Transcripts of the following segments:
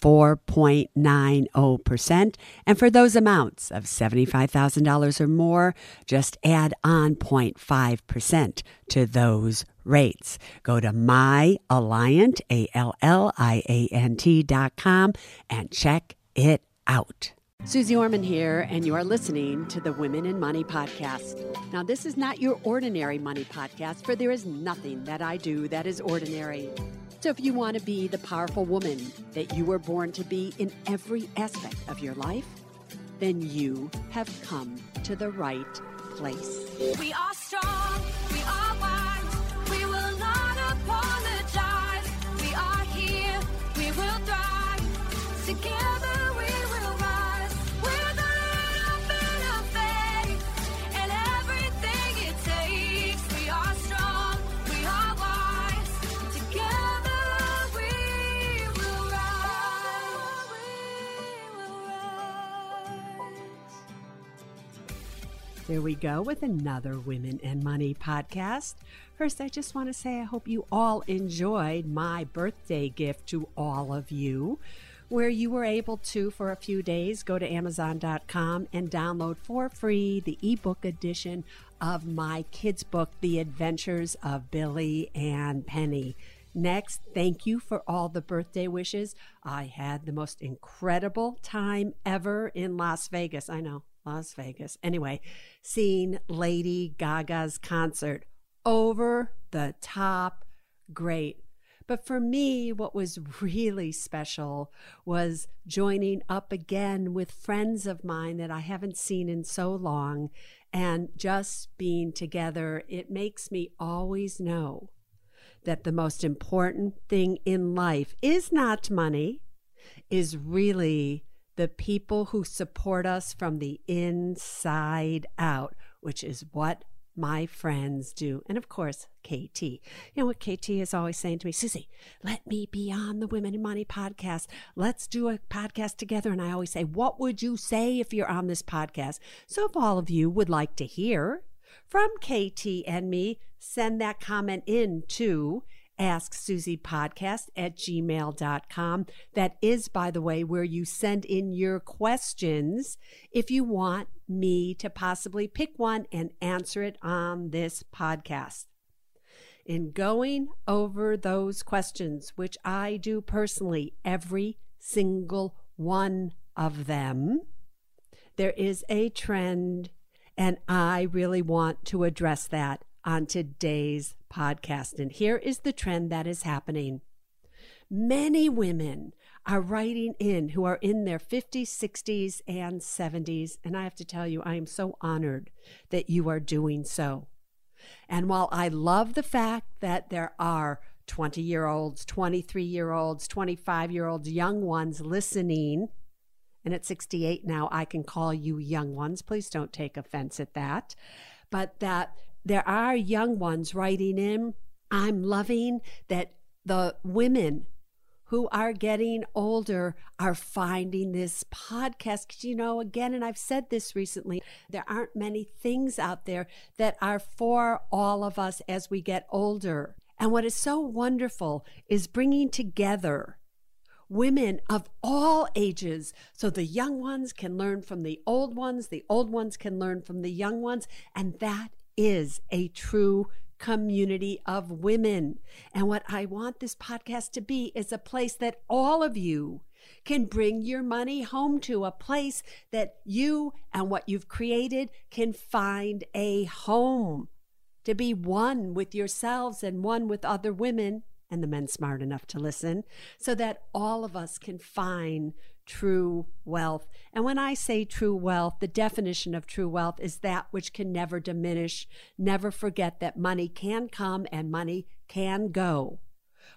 4.90%. And for those amounts of $75,000 or more, just add on 0.5% to those rates. Go to myalliant, A-L-L-I-A-N-T dot com and check it out. Suze Orman here, and you are listening to the Women and Money podcast. Now, this is not your ordinary money podcast, for there is nothing that I do that is ordinary. So, if you want to be the powerful woman that you were born to be in every aspect of your life, then you have come to the right place. We are strong, There we go with another Women and Money podcast. First, I just want to say I hope you all enjoyed my birthday gift to all of you, where you were able to, for a few days, go to Amazon.com and download for free the ebook edition of my kids' book, The Adventures of Billy and Penny. Next, thank you for all the birthday wishes. I had the most incredible time ever in Las Vegas. I know, Las Vegas. Anyway, seeing Lady Gaga's concert over the top great. But for me, what was really special was joining up again with friends of mine that I haven't seen in so long and just being together. It makes me always know that the most important thing in life is not money, is really the people who support us from the inside out, which is what my friends do. And of course, KT. You know what KT is always saying to me, Suze, let me be on the Women and Money podcast. Let's do a podcast together. And I always say, what would you say if you're on this podcast? So if all of you would like to hear from KT and me, send that comment in to Ask Suze Podcast at gmail.com. That is, by the way, where you send in your questions if you want me to possibly pick one and answer it on this podcast. In going over those questions, which I do personally, every single one of them, there is a trend, and I really want to address that on today's podcast. And here is the trend that is happening. Many women are writing in who are in their 50s, 60s, and 70s. And I have to tell you, I am so honored that you are doing so. And while I love the fact that there are 20 year olds, 23 year olds, 25 year olds, young ones listening, and at 68 now, I can call you young ones. Please don't take offense at that. But that there are young ones writing in. I'm loving that the women who are getting older are finding this podcast. you know, again, and I've said this recently, there aren't many things out there that are for all of us as we get older. And what is so wonderful is bringing together women of all ages so the young ones can learn from the old ones, the old ones can learn from the young ones. And that is a true community of women. And what I want this podcast to be is a place that all of you can bring your money home to, a place that you and what you've created can find a home to be one with yourselves and one with other women and the men smart enough to listen so that all of us can find true wealth. And when I say true wealth, the definition of true wealth is that which can never diminish. Never forget that money can come and money can go.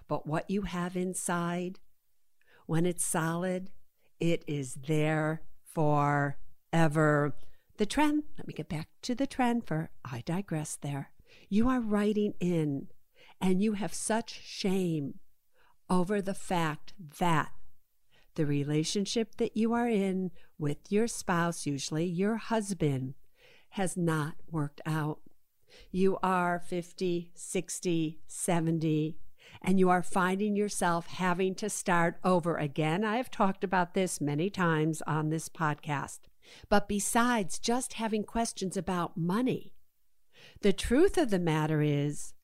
But what you have inside, when it's solid, it is there forever. The trend, let me get back to the trend for I digress there. You are writing in and you have such shame over the fact that the relationship that you are in with your spouse, usually your husband, has not worked out. You are 50, 60, 70, and you are finding yourself having to start over again. I have talked about this many times on this podcast. But besides just having questions about money, the truth of the matter is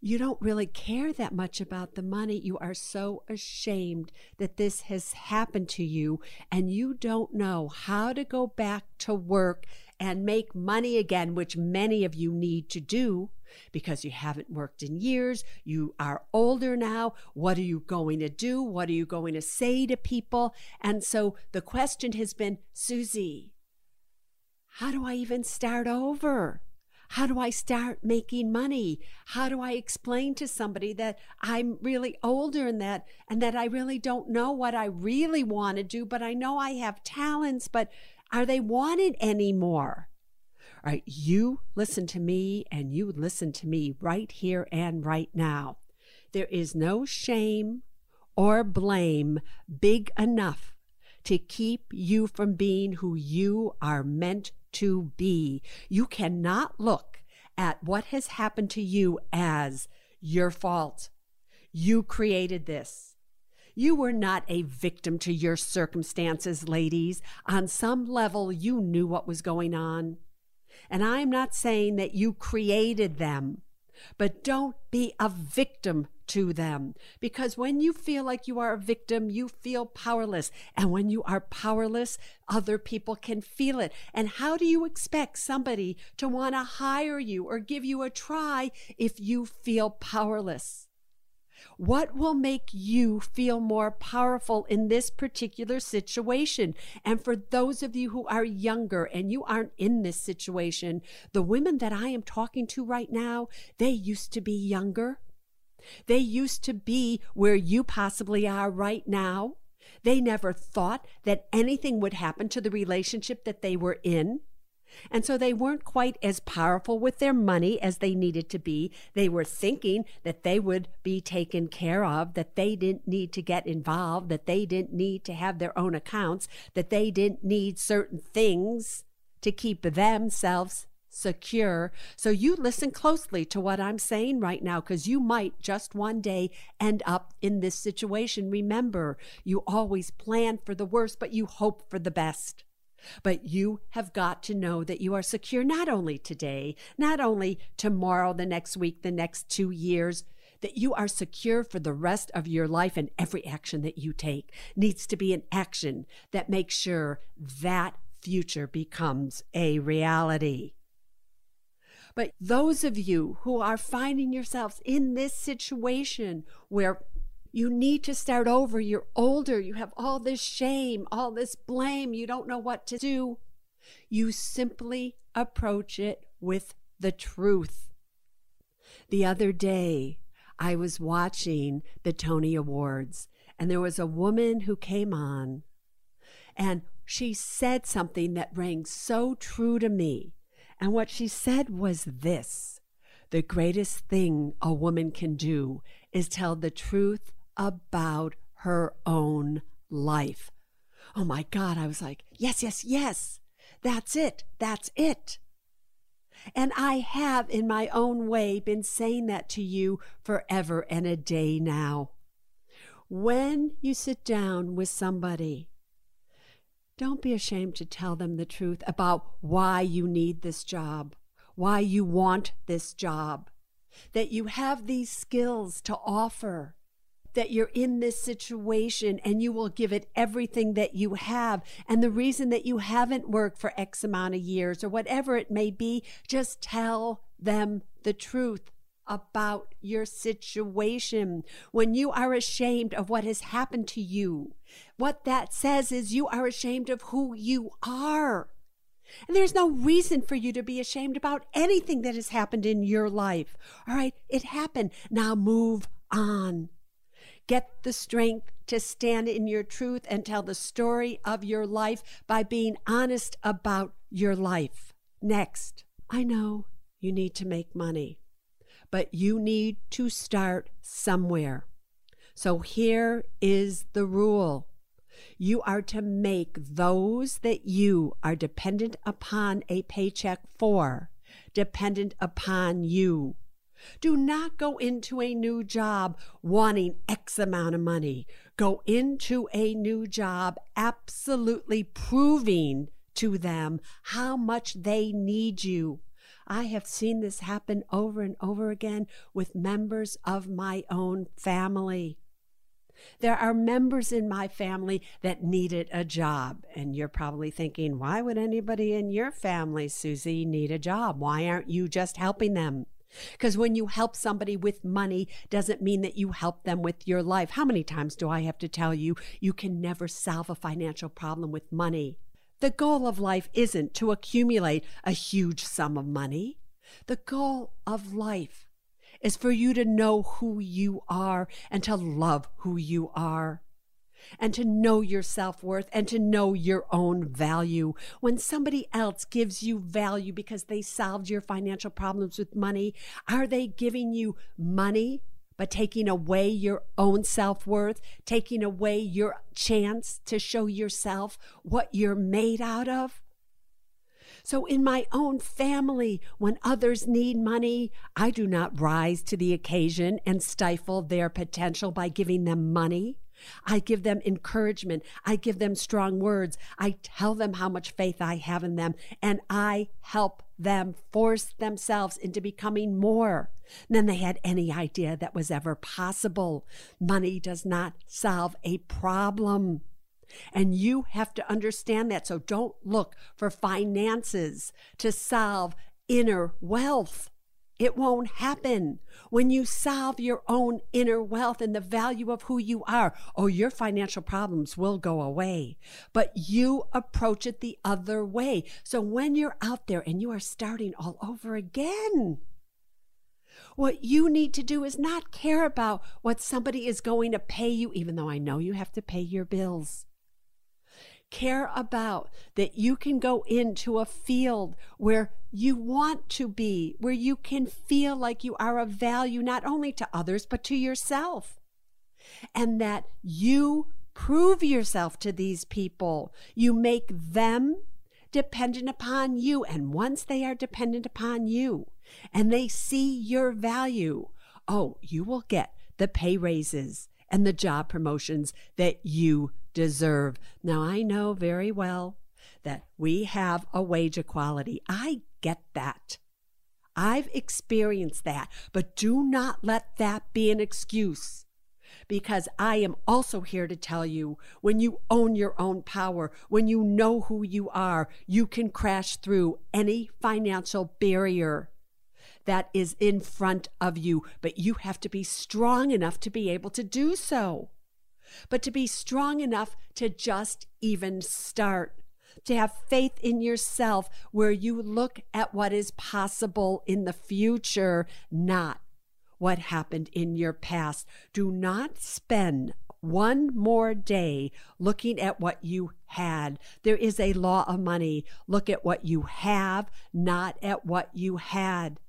you don't really care that much about the money. You are so ashamed that this has happened to you, and you don't know how to go back to work and make money again, which many of you need to do because you haven't worked in years. You are older now. What are you going to do? What are you going to say to people? And so the question has been Suze, how do I even start over? How do I start making money? How do I explain to somebody that I'm really older and that and that I really don't know what I really want to do, but I know I have talents, but are they wanted anymore? All right, you listen to me and you listen to me right here and right now. There is no shame or blame big enough to keep you from being who you are meant to be. You cannot look at what has happened to you as your fault. You created this. You were not a victim to your circumstances, ladies. On some level, you knew what was going on. And I'm not saying that you created them, but don't be a victim to them. Because when you feel like you are a victim, you feel powerless. And when you are powerless, other people can feel it. And how do you expect somebody to want to hire you or give you a try if you feel powerless? What will make you feel more powerful in this particular situation? And for those of you who are younger and you aren't in this situation, the women that I am talking to right now, they used to be younger. They used to be where you possibly are right now. They never thought that anything would happen to the relationship that they were in. And so they weren't quite as powerful with their money as they needed to be. They were thinking that they would be taken care of, that they didn't need to get involved, that they didn't need to have their own accounts, that they didn't need certain things to keep themselves secure. So you listen closely to what I'm saying right now because you might just one day end up in this situation. Remember, you always plan for the worst, but you hope for the best. But you have got to know that you are secure not only today, not only tomorrow, the next week, the next two years, that you are secure for the rest of your life and every action that you take needs to be an action that makes sure that future becomes a reality. But those of you who are finding yourselves in this situation where you need to start over. You're older. You have all this shame, all this blame. You don't know what to do. You simply approach it with the truth. The other day, I was watching the Tony Awards, and there was a woman who came on, and she said something that rang so true to me. And what she said was this The greatest thing a woman can do is tell the truth about her own life. Oh my God, I was like, yes, yes, yes, that's it, that's it. And I have, in my own way, been saying that to you forever and a day now. When you sit down with somebody, don't be ashamed to tell them the truth about why you need this job, why you want this job, that you have these skills to offer, that you're in this situation and you will give it everything that you have. And the reason that you haven't worked for X amount of years or whatever it may be, just tell them the truth about your situation. When you are ashamed of what has happened to you, what that says is you are ashamed of who you are. And there's no reason for you to be ashamed about anything that has happened in your life. All right, it happened. Now move on. Get the strength to stand in your truth and tell the story of your life by being honest about your life. Next, I know you need to make money, but you need to start somewhere. So here is the rule you are to make those that you are dependent upon a paycheck for dependent upon you. Do not go into a new job wanting X amount of money. Go into a new job absolutely proving to them how much they need you. I have seen this happen over and over again with members of my own family. There are members in my family that needed a job. And you're probably thinking, why would anybody in your family, Suze, need a job? Why aren't you just helping them? Because when you help somebody with money doesn't mean that you help them with your life. How many times do I have to tell you you can never solve a financial problem with money? The goal of life isn't to accumulate a huge sum of money. The goal of life is for you to know who you are and to love who you are and to know your self worth and to know your own value. When somebody else gives you value because they solved your financial problems with money, are they giving you money? But taking away your own self worth, taking away your chance to show yourself what you're made out of? So, in my own family, when others need money, I do not rise to the occasion and stifle their potential by giving them money. I give them encouragement. I give them strong words. I tell them how much faith I have in them, and I help them force themselves into becoming more than they had any idea that was ever possible. Money does not solve a problem. And you have to understand that. So don't look for finances to solve inner wealth. It won't happen. When you solve your own inner wealth and the value of who you are, oh, your financial problems will go away. But you approach it the other way. So when you're out there and you are starting all over again, what you need to do is not care about what somebody is going to pay you, even though I know you have to pay your bills care about, that you can go into a field where you want to be, where you can feel like you are of value not only to others, but to yourself. And that you prove yourself to these people. You make them dependent upon you. And once they are dependent upon you and they see your value, oh, you will get the pay raises and the job promotions that you deserve. Now, I know very well that we have a wage equality. I get that. I've experienced that, but do not let that be an excuse. Because I am also here to tell you when you own your own power, when you know who you are, you can crash through any financial barrier that is in front of you, but you have to be strong enough to be able to do so but to be strong enough to just even start, to have faith in yourself where you look at what is possible in the future, not what happened in your past. Do not spend one more day looking at what you had. There is a law of money. Look at what you have, not at what you had.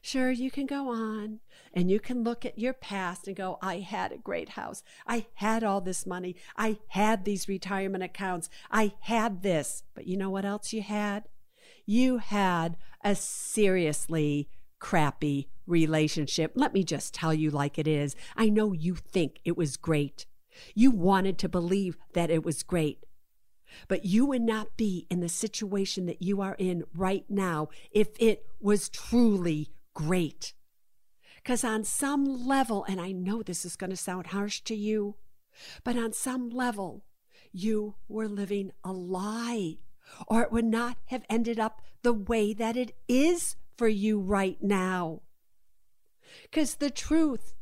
Sure, you can go on and you can look at your past and go, I had a great house. I had all this money. I had these retirement accounts. I had this. But you know what else you had? You had a seriously crappy relationship. Let me just tell you like it is. I know you think it was great. You wanted to believe that it was great. But you would not be in the situation that you are in right now if it was truly great. Because on some level, and I know this is going to sound harsh to you, but on some level, you were living a lie, or it would not have ended up the way that it is for you right now. Because the truth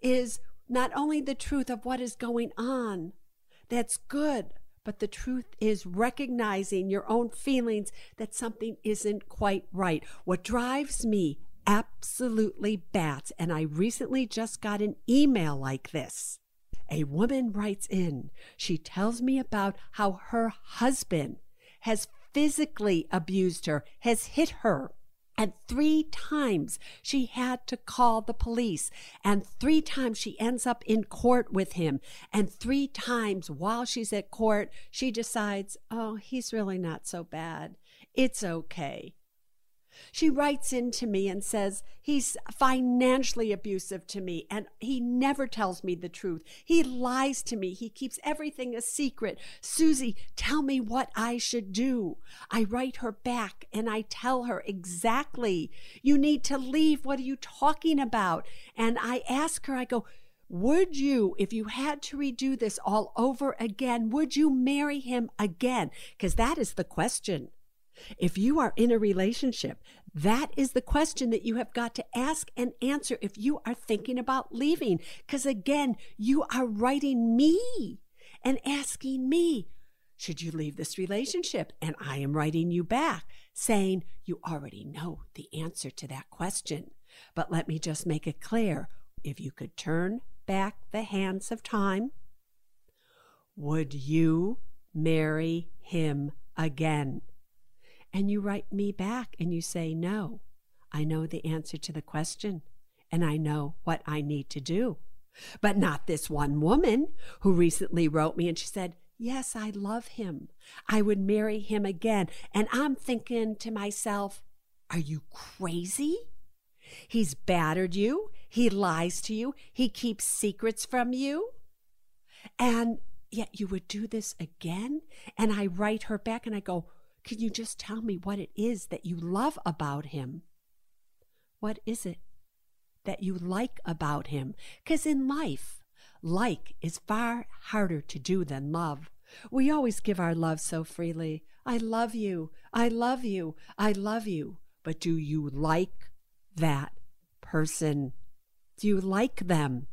is not only the truth of what is going on, that's good, but the truth is recognizing your own feelings that something isn't quite right. What drives me absolutely bats, and I recently just got an email like this. A woman writes in, she tells me about how her husband has physically abused her, has hit her, And three times she had to call the police. And three times she ends up in court with him. And three times while she's at court, she decides, oh, he's really not so bad. It's okay. She writes in to me and says he's financially abusive to me and he never tells me the truth. He lies to me. He keeps everything a secret. Suze, tell me what I should do. I write her back and I tell her exactly, you need to leave. What are you talking about? And I ask her, I go, would you, if you had to redo this all over again, would you marry him again? Because that is the question. If you are in a relationship, that is the question that you have got to ask and answer if you are thinking about leaving. Because again, you are writing me and asking me, should you leave this relationship? And I am writing you back saying, you already know the answer to that question. But let me just make it clear if you could turn back the hands of time, would you marry him again? And you write me back and you say, No, I know the answer to the question and I know what I need to do. But not this one woman who recently wrote me and she said, Yes, I love him. I would marry him again. And I'm thinking to myself, Are you crazy? He's battered you. He lies to you. He keeps secrets from you. And yet you would do this again? And I write her back and I go, can you just tell me what it is that you love about him? What is it that you like about him? Because in life, like is far harder to do than love. We always give our love so freely. I love you. I love you. I love you. But do you like that person? Do you like them?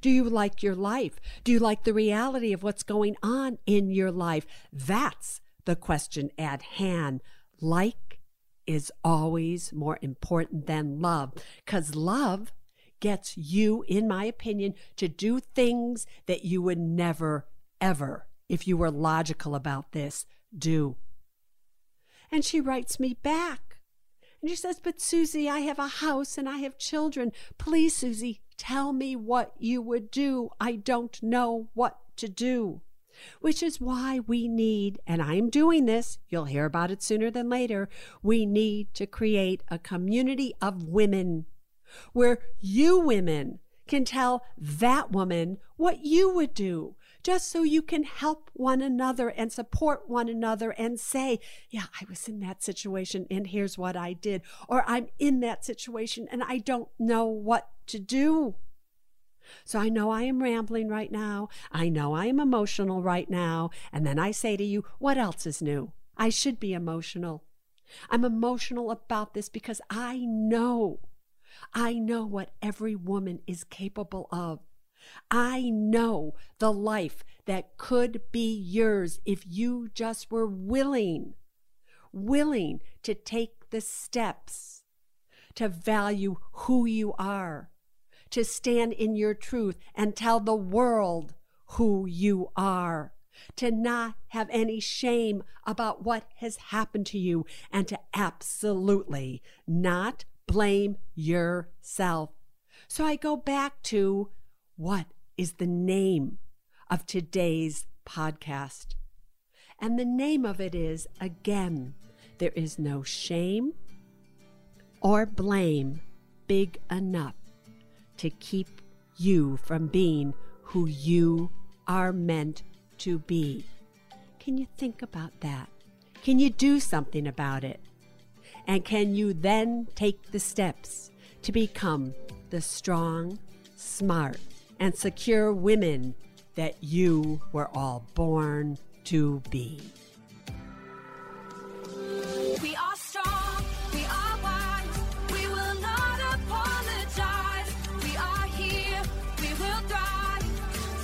Do you like your life? Do you like the reality of what's going on in your life? That's the question at hand. Like is always more important than love because love gets you, in my opinion, to do things that you would never, ever, if you were logical about this, do. And she writes me back. And she says, But Suze, I have a house and I have children. Please, Suze, tell me what you would do. I don't know what to do which is why we need, and I'm doing this, you'll hear about it sooner than later, we need to create a community of women where you women can tell that woman what you would do just so you can help one another and support one another and say, Yeah, I was in that situation and here's what I did. Or I'm in that situation and I don't know what to do. So I know I am rambling right now. I know I am emotional right now. And then I say to you, what else is new? I should be emotional. I'm emotional about this because I know, I know what every woman is capable of. I know the life that could be yours if you just were willing, willing to take the steps to value who you are to stand in your truth and tell the world who you are, to not have any shame about what has happened to you, and to absolutely not blame yourself. So I go back to what is the name of today's podcast? And the name of it is again, there is no shame or blame big enough to keep you from being who you are meant to be. Can you think about that? Can you do something about it? And can you then take the steps to become the strong, smart, and secure women that you were all born to be?